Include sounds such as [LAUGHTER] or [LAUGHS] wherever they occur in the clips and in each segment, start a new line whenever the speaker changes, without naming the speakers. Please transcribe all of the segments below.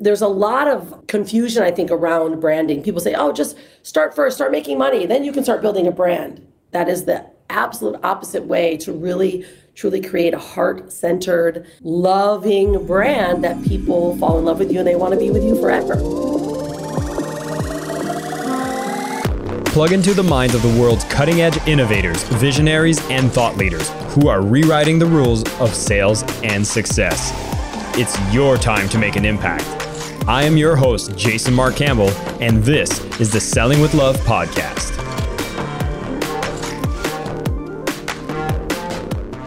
there's a lot of confusion, I think, around branding. People say, oh, just start first, start making money, then you can start building a brand. That is the absolute opposite way to really truly create a heart centered, loving brand that people fall in love with you and they want to be with you forever.
Plug into the minds of the world's cutting edge innovators, visionaries, and thought leaders who are rewriting the rules of sales and success. It's your time to make an impact. I am your host, Jason Mark Campbell, and this is the Selling with Love podcast.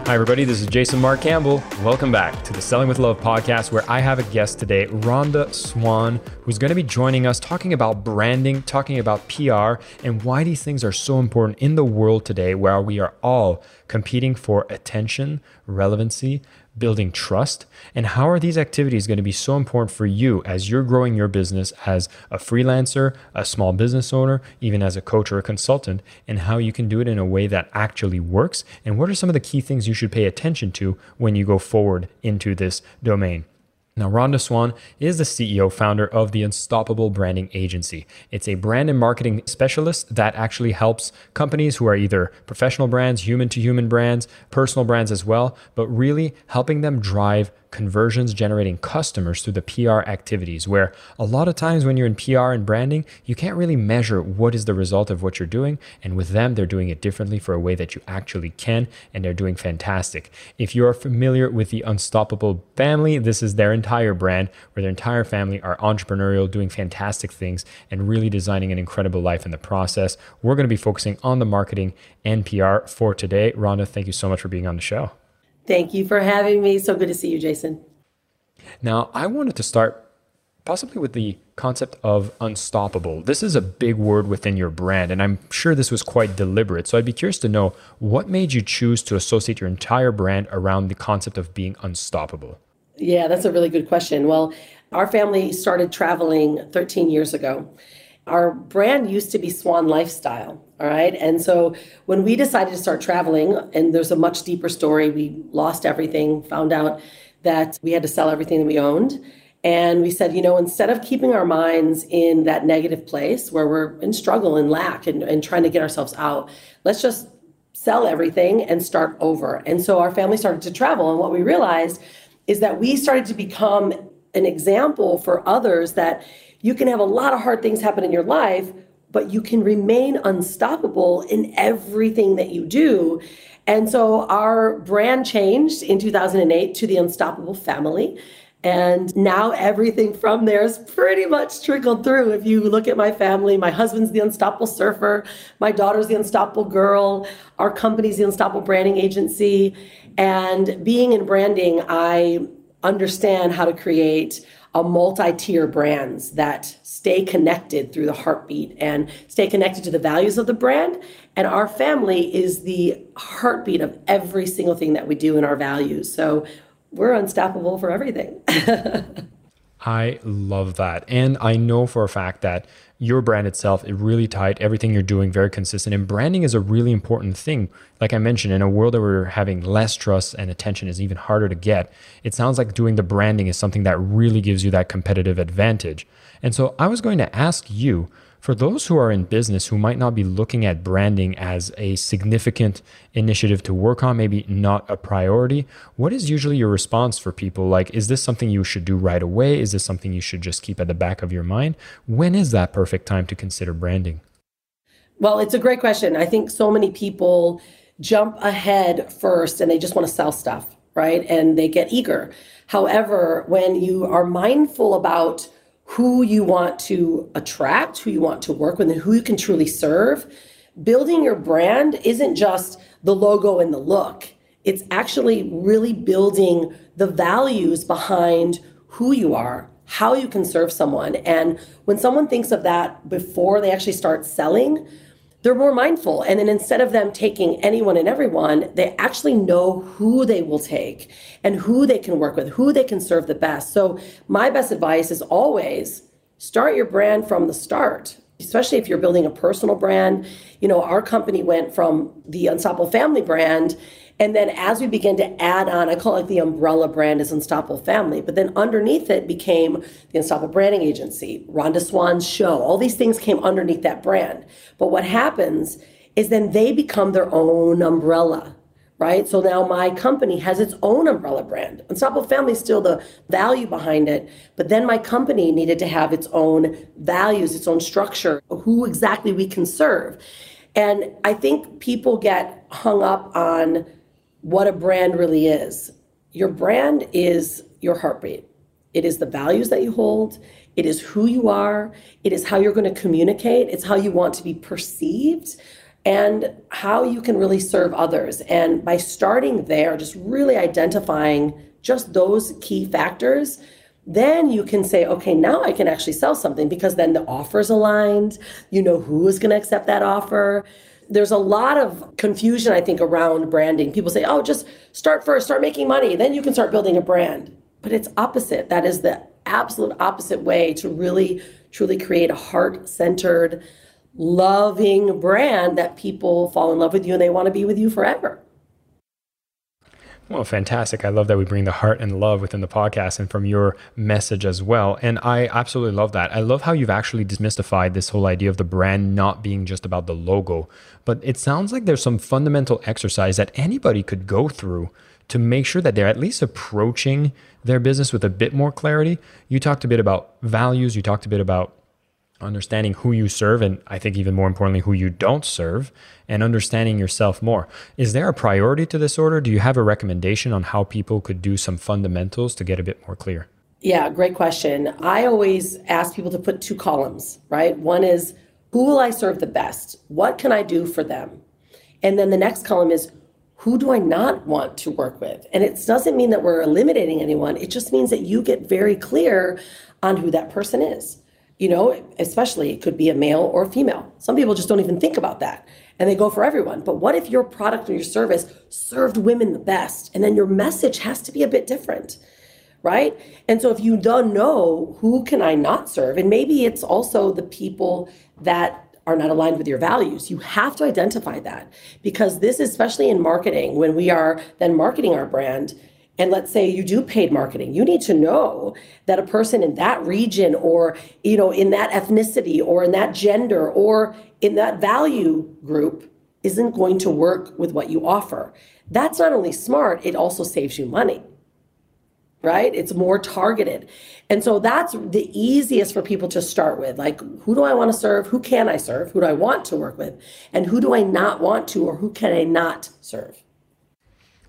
Hi, everybody. This is Jason Mark Campbell. Welcome back to the Selling with Love podcast, where I have a guest today, Rhonda Swan, who's going to be joining us talking about branding, talking about PR, and why these things are so important in the world today, where we are all competing for attention, relevancy, building trust? And how are these activities going to be so important for you as you're growing your business as a freelancer, a small business owner, even as a coach or a consultant, and how you can do it in a way that actually works? And what are some of the key things you should pay attention to when you go forward into this domain? Now, Rhonda Swan is the CEO founder of the Unstoppable Branding Agency. It's a brand and marketing specialist that actually helps companies who are either professional brands, human to human brands, personal brands as well, but really helping them drive conversions, generating customers through the PR activities, where a lot of times when you're in PR and branding, you can't really measure what is the result of what you're doing. And with them, they're doing it differently for a way that you actually can, and they're doing fantastic. If you're familiar with the Unstoppable family, this is their entire brand, where their entire family are entrepreneurial, doing fantastic things, and really designing an incredible life in the process. We're going to be focusing on the marketing and PR for today. Rhonda, thank you so much for being on the show.
Thank you for having me. So good to see you, Jason.
Now, I wanted to start possibly with the concept of unstoppable. This is a big word within your brand, and I'm sure this was quite deliberate. So I'd be curious to know what made you choose to associate your entire brand around the concept of being unstoppable?
Yeah, that's a really good question. Well, our family started traveling 13 years ago. Our brand used to be Swan Lifestyle. All right. And so when we decided to start traveling, and there's a much deeper story, we lost everything, found out that we had to sell everything that we owned. And we said, you know, instead of keeping our minds in that negative place where we're in struggle and lack and, and trying to get ourselves out, let's just sell everything and start over. And so our family started to travel. And what we realized is that we started to become an example for others that you can have a lot of hard things happen in your life, but you can remain unstoppable in everything that you do. And so our brand changed in 2008 to the Unstoppable Family. And now everything from there is pretty much trickled through. If you look at my family, my husband's the Unstoppable Surfer, my daughter's the Unstoppable Girl, our company's the Unstoppable Branding Agency. And being in branding, I understand how to create a multi-tier brands that stay connected through the heartbeat and stay connected to the values of the brand. And our family is the heartbeat of every single thing that we do in our values. So we're unstoppable for everything [LAUGHS]
I love that. And I know for a fact that your brand itself is really tight, everything you're doing very consistent. And branding is a really important thing. Like I mentioned, in a world that we're having less trust and attention is even harder to get, it sounds like doing the branding is something that really gives you that competitive advantage. And so I was going to ask you for those who are in business who might not be looking at branding as a significant initiative to work on, maybe not a priority, what is usually your response for people? Like, is this something you should do right away? Is this something you should just keep at the back of your mind? When is that perfect time to consider branding?
Well, it's a great question. I think so many people jump ahead first and they just want to sell stuff, right? And they get eager. However, when you are mindful about who you want to attract, who you want to work with, and who you can truly serve. Building your brand isn't just the logo and the look, it's actually really building the values behind who you are, how you can serve someone. And when someone thinks of that before they actually start selling, they're more mindful. And then instead of them taking anyone and everyone, they actually know who they will take and who they can work with, who they can serve the best. So, my best advice is always start your brand from the start, especially if you're building a personal brand. You know, our company went from the Unstoppable Family brand And then as we begin to add on, I call it the umbrella brand is Unstoppable Family, but then underneath it became the Unstoppable Branding Agency, Rhonda Swan's show. All these things came underneath that brand. But what happens is then they become their own umbrella right? So now my company has its own umbrella brand. Unstoppable Family is still the value behind it, but then my company needed to have its own values, its own structure, who exactly we can serve. And I think people get hung up on what a brand really is. Your brand is your heartbeat. It is the values that you hold. It is who you are. It is how you're going to communicate. It's how you want to be perceived and how you can really serve others. And by starting there, just really identifying just those key factors, then you can say, okay, now I can actually sell something because then the offer's aligned. You know who is going to accept that offer. There's a lot of confusion, I think, around branding. People say, oh, just start first, start making money, then you can start building a brand. But it's opposite. That is the absolute opposite way to really, truly create a heart centered, loving brand that people fall in love with you and they want to be with you forever.
Well, fantastic. I love that we bring the heart and love within the podcast and from your message as well. And I absolutely love that. I love how you've actually demystified this whole idea of the brand not being just about the logo, but it sounds like there's some fundamental exercise that anybody could go through to make sure that they're at least approaching their business with a bit more clarity. You talked a bit about values, you talked a bit about understanding who you serve and I think even more importantly who you don't serve and understanding yourself more. Is there a priority to this order? Do you have a recommendation on how people could do some fundamentals to get a bit more clear?
Yeah, great question. I always ask people to put two columns, right? One is who will I serve the best? What can I do for them? And then the next column is who do I not want to work with? And it doesn't mean that we're eliminating anyone. It just means that you get very clear on who that person is you know, especially it could be a male or a female. Some people just don't even think about that and they go for everyone. But what if your product or your service served women the best? And then your message has to be a bit different, right? And so if you don't know who can I not serve, and maybe it's also the people that are not aligned with your values. You have to identify that because this, especially in marketing, when we are then marketing our brand, and let's say you do paid marketing you need to know that a person in that region or you know in that ethnicity or in that gender or in that value group isn't going to work with what you offer. That's not only smart it also saves you money right? It's more targeted. And so that's the easiest for people to start with. Like who do i want to serve? Who can i serve? Who do i want to work with? And who do i not want to or who can i not serve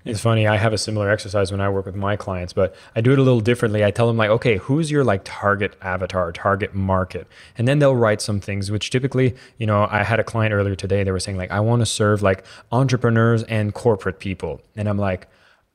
it's funny. I have a similar exercise when I work with my clients, but I do it a little differently. I tell them like, okay, who's your like target avatar, target market? And then they'll write some things, which typically, you know, I had a client earlier today. They were saying like, I want to serve like entrepreneurs and corporate people. And I'm like,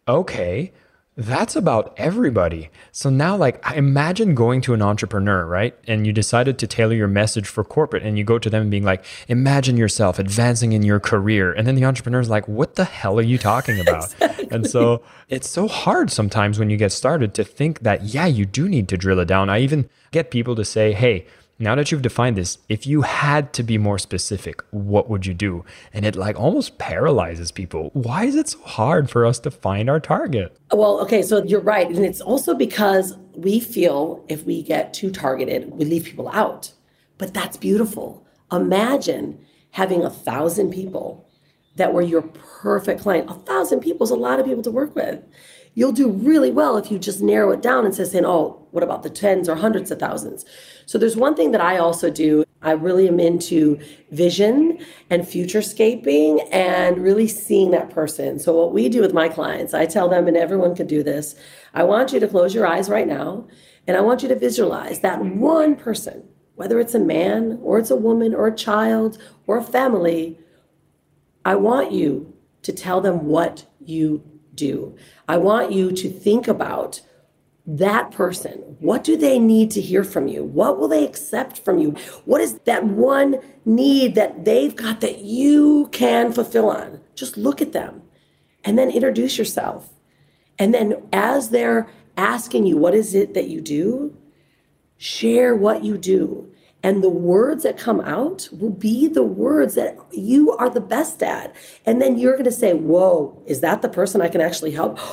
okay, that's about everybody. So now, like, imagine going to an entrepreneur, right? And you decided to tailor your message for corporate, and you go to them and being like, imagine yourself advancing in your career. And then the entrepreneur's like, what the hell are you talking [LAUGHS] about? exactly. And so it's so hard sometimes when you get started to think that, yeah, you do need to drill it down. I even get people to say, hey, now that you've defined this, if you had to be more specific, what would you do? And it like almost paralyzes people. Why is it so hard for us to find our target?
Well, okay, so you're right. And it's also because we feel if we get too targeted, we leave people out. But that's beautiful. Imagine having a thousand people that were your perfect client. A thousand people is a lot of people to work with you'll do really well if you just narrow it down and say, saying, oh, what about the tens or hundreds of thousands? So there's one thing that I also do. I really am into vision and futurescaping and really seeing that person. So what we do with my clients, I tell them, and everyone could do this, I want you to close your eyes right now, and I want you to visualize that one person, whether it's a man or it's a woman or a child or a family, I want you to tell them what you do. I want you to think about that person. What do they need to hear from you? What will they accept from you? What is that one need that they've got that you can fulfill on? Just look at them and then introduce yourself. And then as they're asking you, what is it that you do? Share what you do And the words that come out will be the words that you are the best at. And then you're going to say, Whoa, is that the person I can actually help? [GASPS]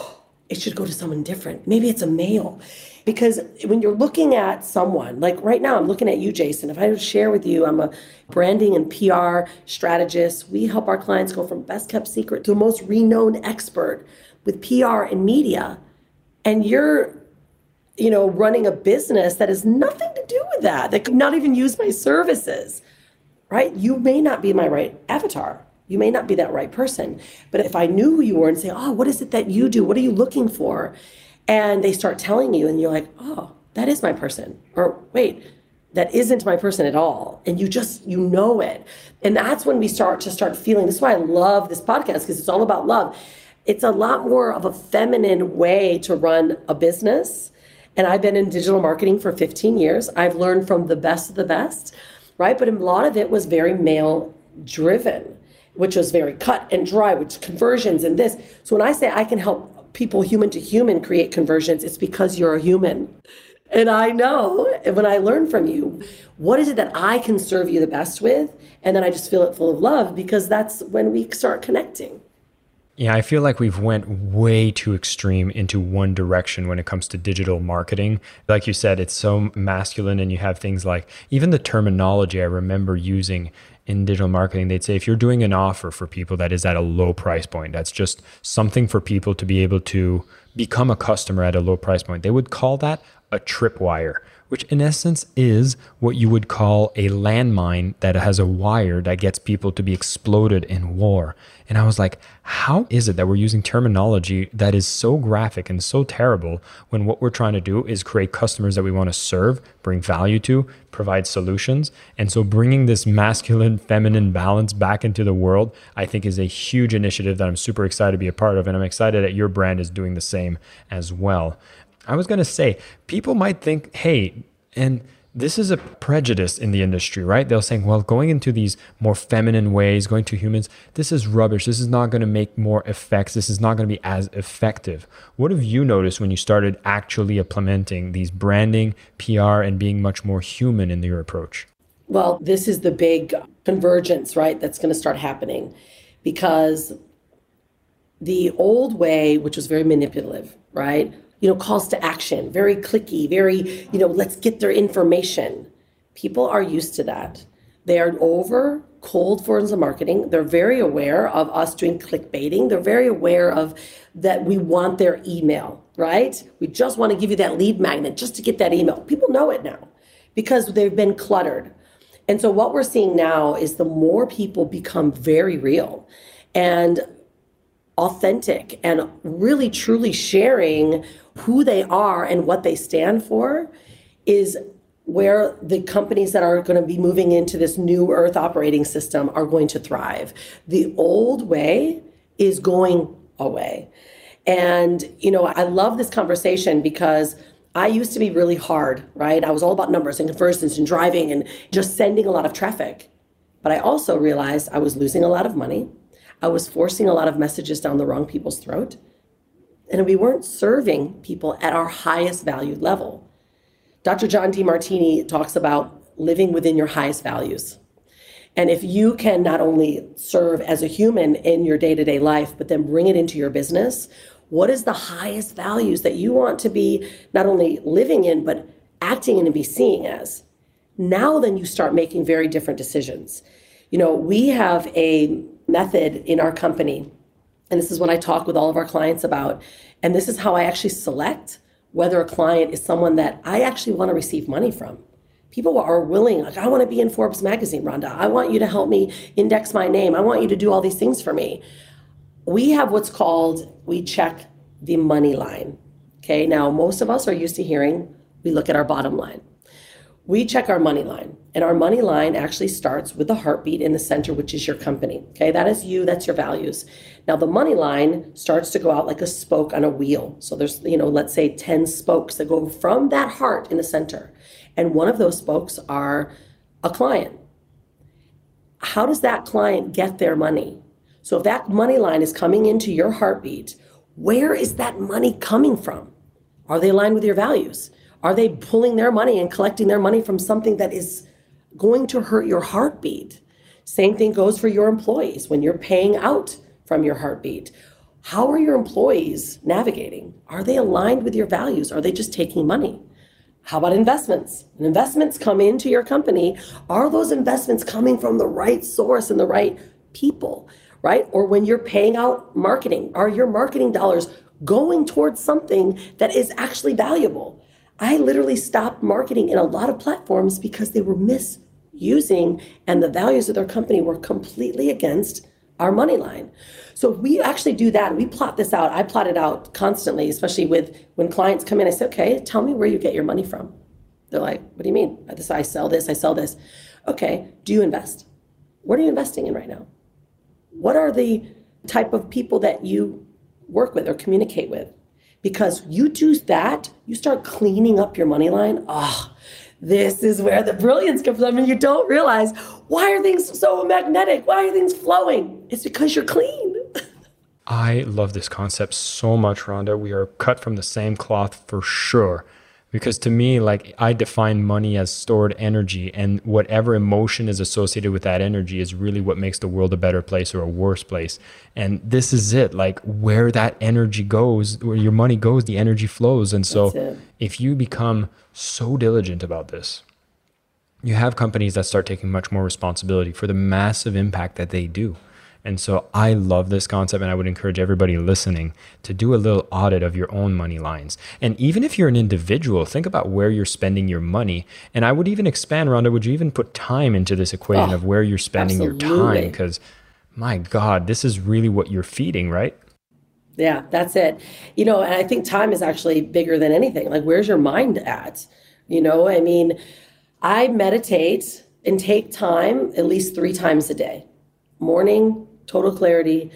It should go to someone different. Maybe it's a male. Because when you're looking at someone, like right now, I'm looking at you, Jason. If I would share with you, I'm a branding and PR strategist. We help our clients go from best kept secret to most renowned expert with PR and media. And you're you know, running a business that has nothing to do with that, that could not even use my services, right? You may not be my right avatar. You may not be that right person. But if I knew who you were and say, oh, what is it that you do? What are you looking for? And they start telling you, and you're like, oh, that is my person. Or wait, that isn't my person at all. And you just, you know it. And that's when we start to start feeling this is why I love this podcast because it's all about love. It's a lot more of a feminine way to run a business and I've been in digital marketing for 15 years. I've learned from the best of the best, right? But a lot of it was very male driven, which was very cut and dry, which conversions and this. So when I say I can help people human to human create conversions, it's because you're a human. And I know when I learn from you, what is it that I can serve you the best with? And then I just feel it full of love because that's when we start connecting.
Yeah, I feel like we've went way too extreme into one direction when it comes to digital marketing. Like you said, it's so masculine and you have things like even the terminology I remember using in digital marketing, they'd say if you're doing an offer for people that is at a low price point, that's just something for people to be able to become a customer at a low price point. They would call that a tripwire which in essence is what you would call a landmine that has a wire that gets people to be exploded in war. And I was like, how is it that we're using terminology that is so graphic and so terrible when what we're trying to do is create customers that we want to serve, bring value to, provide solutions? And so bringing this masculine feminine balance back into the world, I think is a huge initiative that I'm super excited to be a part of. And I'm excited that your brand is doing the same as well. I was going to say, people might think, hey, and this is a prejudice in the industry, right? They'll say, well, going into these more feminine ways, going to humans, this is rubbish. This is not going to make more effects. This is not going to be as effective. What have you noticed when you started actually implementing these branding, PR, and being much more human in your approach?
Well, this is the big convergence, right? That's going to start happening because the old way, which was very manipulative, right? You know, calls to action, very clicky, very, you know, let's get their information. People are used to that. They are over cold forms of marketing. They're very aware of us doing clickbaiting. They're very aware of that we want their email, right? We just want to give you that lead magnet just to get that email. People know it now because they've been cluttered. And so what we're seeing now is the more people become very real and authentic and really truly sharing who they are and what they stand for is where the companies that are going to be moving into this new earth operating system are going to thrive. The old way is going away. And, you know, I love this conversation because I used to be really hard, right? I was all about numbers and conversions and driving and just sending a lot of traffic. But I also realized I was losing a lot of money. I was forcing a lot of messages down the wrong people's throat and we weren't serving people at our highest valued level. Dr. John Demartini talks about living within your highest values. And if you can not only serve as a human in your day to day life, but then bring it into your business, what is the highest values that you want to be not only living in, but acting in and be seeing as? Now, then you start making very different decisions. You know, we have a method in our company and this is what I talk with all of our clients about. And this is how I actually select whether a client is someone that I actually want to receive money from. People are willing, like, I want to be in Forbes magazine, Rhonda. I want you to help me index my name. I want you to do all these things for me. We have what's called, we check the money line. Okay, now most of us are used to hearing, we look at our bottom line we check our money line and our money line actually starts with the heartbeat in the center which is your company okay? That is you that's your values. Now the money line starts to go out like a spoke on a wheel. So there's you know let's say 10 spokes that go from that heart in the center and one of those spokes are a client. How does that client get their money? So if that money line is coming into your heartbeat where is that money coming from? Are they aligned with your values are they pulling their money and collecting their money from something that is going to hurt your heartbeat. Same thing goes for your employees when you're paying out from your heartbeat. How are your employees navigating? Are they aligned with your values? Are they just taking money? How about investments? When investments come into your company, are those investments coming from the right source and the right people, right? Or when you're paying out marketing, are your marketing dollars going towards something that is actually valuable? I literally stopped marketing in a lot of platforms because they were misusing and the values of their company were completely against our money line. So we actually do that. We plot this out. I plot it out constantly, especially with when clients come in. I say, okay, tell me where you get your money from. They're like, what do you mean? I sell this, I sell this. Okay, do you invest? What are you investing in right now? What are the type of people that you work with or communicate with? Because you do that, you start cleaning up your money line. Ah, oh, this is where the brilliance comes from. And you don't realize why are things so magnetic? Why are things flowing? It's because you're clean. [LAUGHS]
I love this concept so much, Rhonda. We are cut from the same cloth for sure because to me like i define money as stored energy and whatever emotion is associated with that energy is really what makes the world a better place or a worse place. And this is it like where that energy goes where your money goes the energy flows. And so if you become so diligent about this you have companies that start taking much more responsibility for the massive impact that they do and so I love this concept, and I would encourage everybody listening to do a little audit of your own money lines. And even if you're an individual, think about where you're spending your money. And I would even expand, Rhonda, would you even put time into this equation oh, of where you're spending absolutely. your time? Because my God, this is really what you're feeding, right?
Yeah, that's it. You know, and I think time is actually bigger than anything. Like, where's your mind at? You know, I mean, I meditate and take time at least three times a day morning, total clarity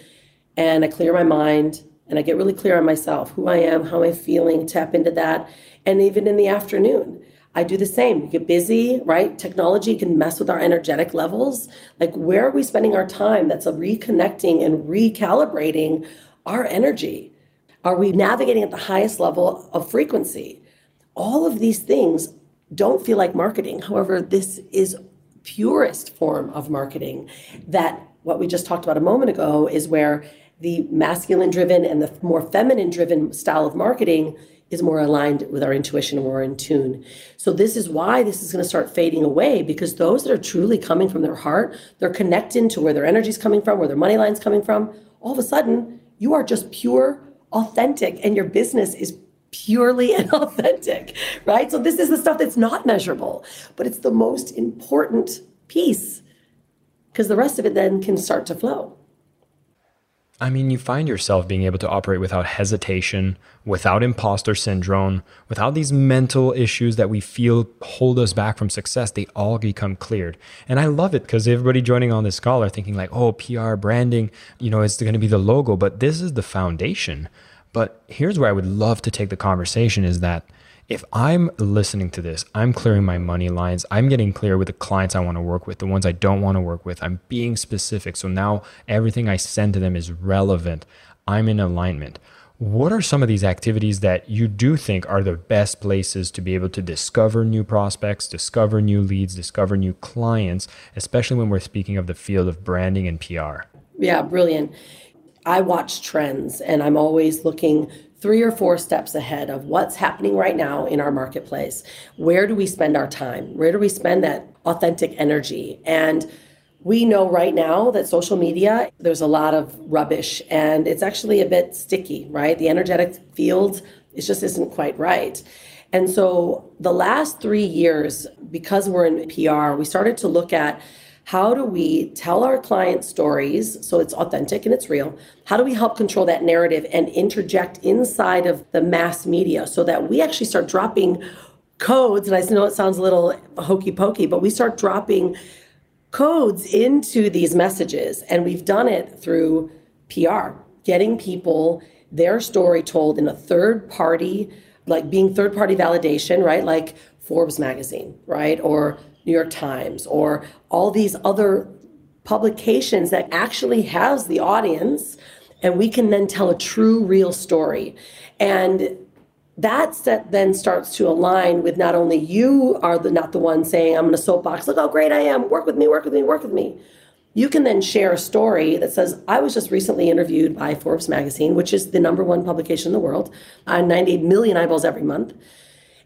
and I clear my mind and I get really clear on myself, who I am, how I'm feeling, tap into that. And even in the afternoon, I do the same. We get busy, right? Technology can mess with our energetic levels. Like, where are we spending our time? That's reconnecting and recalibrating our energy. Are we navigating at the highest level of frequency? All of these things don't feel like marketing. However, this is purest form of marketing that what we just talked about a moment ago is where the masculine driven and the more feminine driven style of marketing is more aligned with our intuition and more in tune. So this is why this is going to start fading away because those that are truly coming from their heart, they're connecting to where their energy is coming from, where their money line's coming from. All of a sudden, you are just pure, authentic, and your business is purely [LAUGHS] and authentic, right? So this is the stuff that's not measurable, but it's the most important piece because the rest of it then can start to flow.
I mean, you find yourself being able to operate without hesitation, without imposter syndrome, without these mental issues that we feel hold us back from success. They all become cleared. And I love it because everybody joining on this call are thinking, like, oh, PR, branding, you know, it's going to be the logo, but this is the foundation. But here's where I would love to take the conversation is that if I'm listening to this, I'm clearing my money lines. I'm getting clear with the clients I want to work with, the ones I don't want to work with. I'm being specific. So now everything I send to them is relevant. I'm in alignment. What are some of these activities that you do think are the best places to be able to discover new prospects, discover new leads, discover new clients, especially when we're speaking of the field of branding and PR?
Yeah, brilliant. I watch trends and I'm always looking three or four steps ahead of what's happening right now in our marketplace. Where do we spend our time? Where do we spend that authentic energy? And we know right now that social media, there's a lot of rubbish and it's actually a bit sticky, right? The energetic field, it just isn't quite right. And so the last three years, because we're in PR, we started to look at how do we tell our client stories so it's authentic and it's real? How do we help control that narrative and interject inside of the mass media so that we actually start dropping codes? And I know it sounds a little hokey pokey, but we start dropping codes into these messages. And we've done it through PR, getting people their story told in a third party, like being third party validation, right? Like Forbes magazine, right? Or New York Times or all these other publications that actually has the audience and we can then tell a true real story and that set then starts to align with not only you are the, not the one saying, I'm in a soapbox, look how great I am, work with me, work with me, work with me. You can then share a story that says, I was just recently interviewed by Forbes magazine, which is the number one publication in the world, uh, on 98 million eyeballs every month.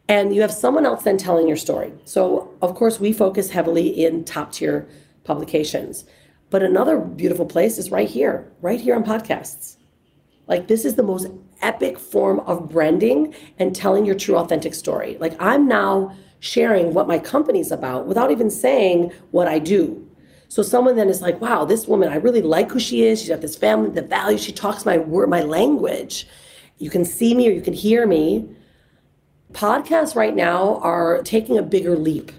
And you have someone else then telling your story. So, of course, we focus heavily in top tier publications. But another beautiful place is right here, right here on podcasts. Like, this is the most epic form of branding and telling your true, authentic story. Like, I'm now sharing what my company's about without even saying what I do. So someone then is like, wow, this woman, I really like who she is. She's got this family, the values. She talks my word, my language. You can see me or you can hear me. Podcasts right now are taking a bigger leap.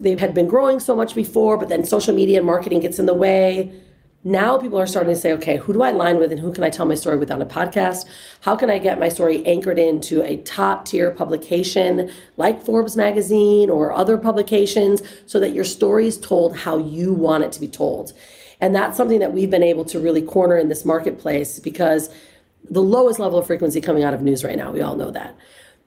They had been growing so much before, but then social media and marketing gets in the way. Now people are starting to say, okay, who do I align with and who can I tell my story with on a podcast? How can I get my story anchored into a top tier publication like Forbes magazine or other publications so that your story is told how you want it to be told? And that's something that we've been able to really corner in this marketplace because the lowest level of frequency coming out of news right now, we all know that.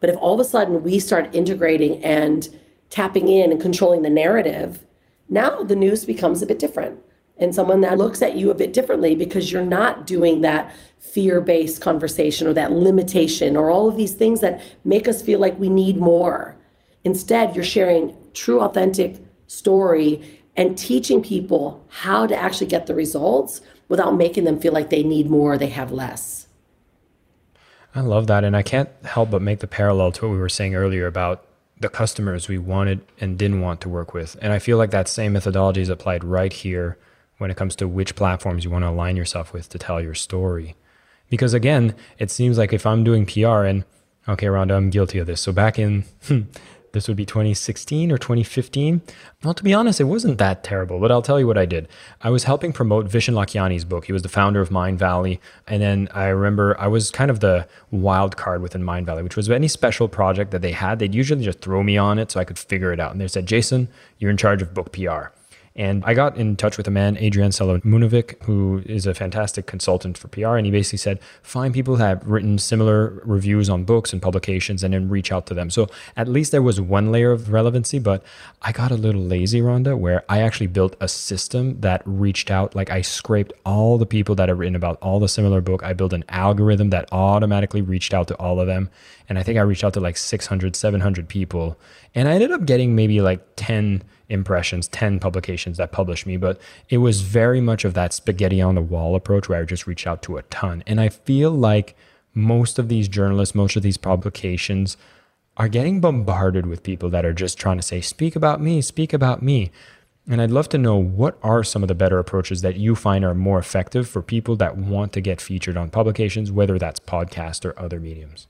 But if all of a sudden we start integrating and tapping in and controlling the narrative, now the news becomes a bit different and someone that looks at you a bit differently because you're not doing that fear based conversation or that limitation or all of these things that make us feel like we need more. Instead, you're sharing true, authentic story and teaching people how to actually get the results without making them feel like they need more, they have less.
I love that. And I can't help but make the parallel to what we were saying earlier about the customers we wanted and didn't want to work with. And I feel like that same methodology is applied right here when it comes to which platforms you want to align yourself with to tell your story. Because again, it seems like if I'm doing PR and okay, Rhonda, I'm guilty of this. So back in [LAUGHS] hmm, this would be 2016 or 2015. Well, to be honest, it wasn't that terrible, but I'll tell you what I did. I was helping promote Vishen Lakhiani's book. He was the founder of Mindvalley. And then I remember I was kind of the wild card within Mindvalley, which was any special project that they had, they'd usually just throw me on it so I could figure it out. And they said, Jason, you're in charge of book PR. And I got in touch with a man, Adrian Solomunovic, who is a fantastic consultant for PR. And he basically said, find people who have written similar reviews on books and publications and then reach out to them. So at least there was one layer of relevancy, but I got a little lazy, Rhonda, where I actually built a system that reached out. Like I scraped all the people that have written about all the similar book. I built an algorithm that automatically reached out to all of them. And I think I reached out to like 600, 700 people. And I ended up getting maybe like 10 impressions, 10 publications that published me, but it was very much of that spaghetti on the wall approach where I just reached out to a ton. And I feel like most of these journalists, most of these publications are getting bombarded with people that are just trying to say, speak about me, speak about me. And I'd love to know what are some of the better approaches that you find are more effective for people that want to get featured on publications, whether that's podcast or other mediums?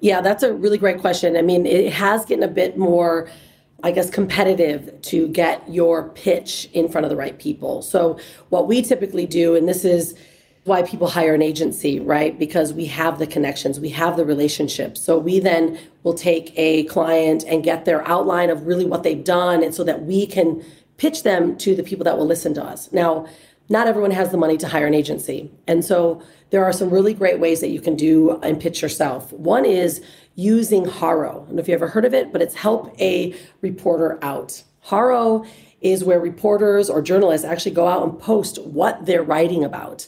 Yeah, that's a really great question. I mean, it has gotten a bit more I guess, competitive to get your pitch in front of the right people. So, what we typically do, and this is why people hire an agency, right? Because we have the connections, we have the relationships. So, we then will take a client and get their outline of really what they've done, and so that we can pitch them to the people that will listen to us. Now, not everyone has the money to hire an agency. And so there are some really great ways that you can do and pitch yourself. One is using Haro. I don't know if you ever heard of it, but it's help a reporter out. Haro is where reporters or journalists actually go out and post what they're writing about.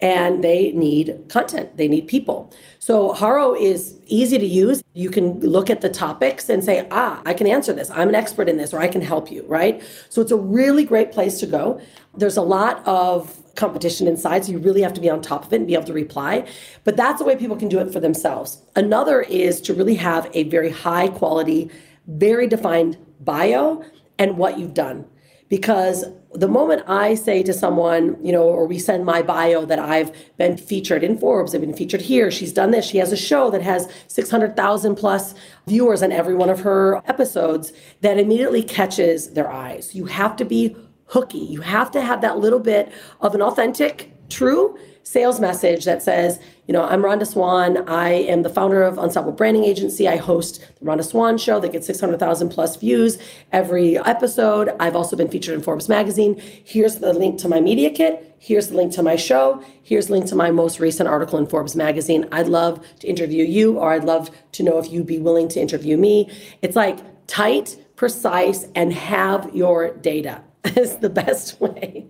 And they need content, they need people. So Haro is easy to use. You can look at the topics and say, ah, I can answer this. I'm an expert in this, or I can help you, right? So it's a really great place to go. There's a lot of competition inside. So you really have to be on top of it and be able to reply. But that's the way people can do it for themselves. Another is to really have a very high quality, very defined bio and what you've done. Because the moment I say to someone, you know, or we send my bio that I've been featured in Forbes, I've been featured here, she's done this, she has a show that has 600,000 plus viewers on every one of her episodes, that immediately catches their eyes. You have to be hooky. You have to have that little bit of an authentic true sales message that says, you know, I'm Rhonda Swan. I am the founder of Unstoppable Branding Agency. I host the Rhonda Swan Show that gets 600,000 plus views every episode. I've also been featured in Forbes magazine. Here's the link to my media kit. Here's the link to my show. Here's the link to my most recent article in Forbes magazine. I'd love to interview you, or I'd love to know if you'd be willing to interview me. It's like tight, precise, and have your data [LAUGHS] is the best way.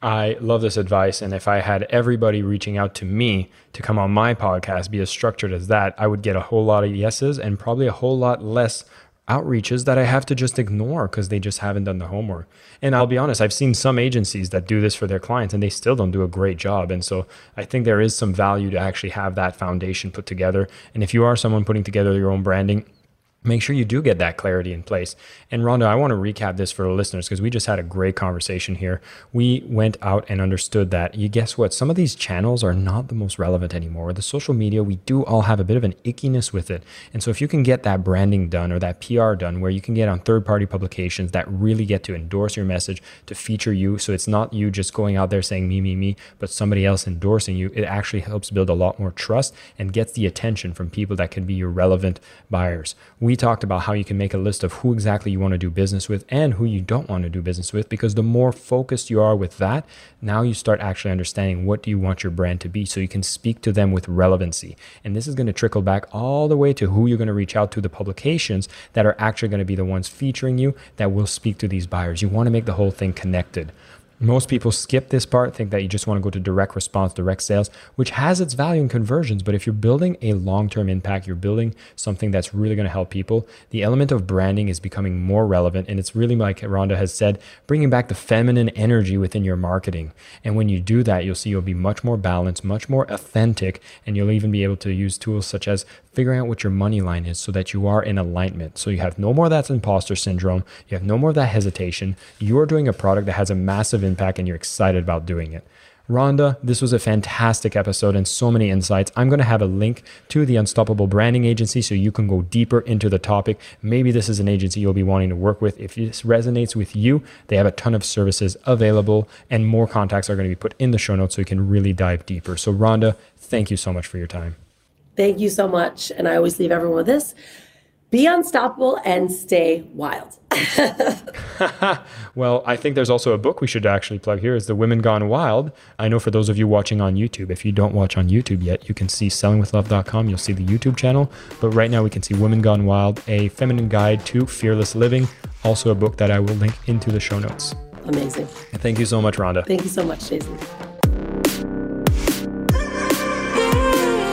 I love this advice. And if I had everybody reaching out to me to come on my podcast be as structured as that, I would get a whole lot of yeses and probably a whole lot less outreaches that I have to just ignore because they just haven't done the homework. And I'll be honest, I've seen some agencies that do this for their clients and they still don't do a great job. And so I think there is some value to actually have that foundation put together. And if you are someone putting together your own branding, make sure you do get that clarity in place. And Rhonda, I want to recap this for the listeners because we just had a great conversation here. We went out and understood that you guess what? Some of these channels are not the most relevant anymore. The social media, we do all have a bit of an ickiness with it. And so if you can get that branding done or that PR done where you can get on third party publications that really get to endorse your message, to feature you. So it's not you just going out there saying me, me, me, but somebody else endorsing you. It actually helps build a lot more trust and gets the attention from people that can be your relevant buyers. We talked about how you can make a list of who exactly you want to do business with and who you don't want to do business with because the more focused you are with that, now you start actually understanding what do you want your brand to be so you can speak to them with relevancy. And this is going to trickle back all the way to who you're going to reach out to the publications that are actually going to be the ones featuring you that will speak to these buyers. You want to make the whole thing connected. Most people skip this part, think that you just want to go to direct response, direct sales, which has its value in conversions. But if you're building a long term impact, you're building something that's really going to help people, the element of branding is becoming more relevant. And it's really like Rhonda has said, bringing back the feminine energy within your marketing. And when you do that, you'll see you'll be much more balanced, much more authentic, and you'll even be able to use tools such as figuring out what your money line is so that you are in alignment. So you have no more of that imposter syndrome. You have no more of that hesitation. You are doing a product that has a massive impact and you're excited about doing it. Rhonda, this was a fantastic episode and so many insights. I'm going to have a link to the Unstoppable Branding Agency so you can go deeper into the topic. Maybe this is an agency you'll be wanting to work with. If this resonates with you, they have a ton of services available and more contacts are going to be put in the show notes so you can really dive deeper. So, Rhonda, thank you so much for your time.
Thank you so much. And I always leave everyone with this be unstoppable and stay wild. [LAUGHS]
well, I think there's also a book we should actually plug here is The Women Gone Wild. I know for those of you watching on YouTube, if you don't watch on YouTube yet, you can see sellingwithlove.com. You'll see the YouTube channel. But right now we can see Women Gone Wild, a feminine guide to fearless living. Also a book that I will link into the show notes.
Amazing.
Thank you so much, Rhonda.
Thank you so much, Jason.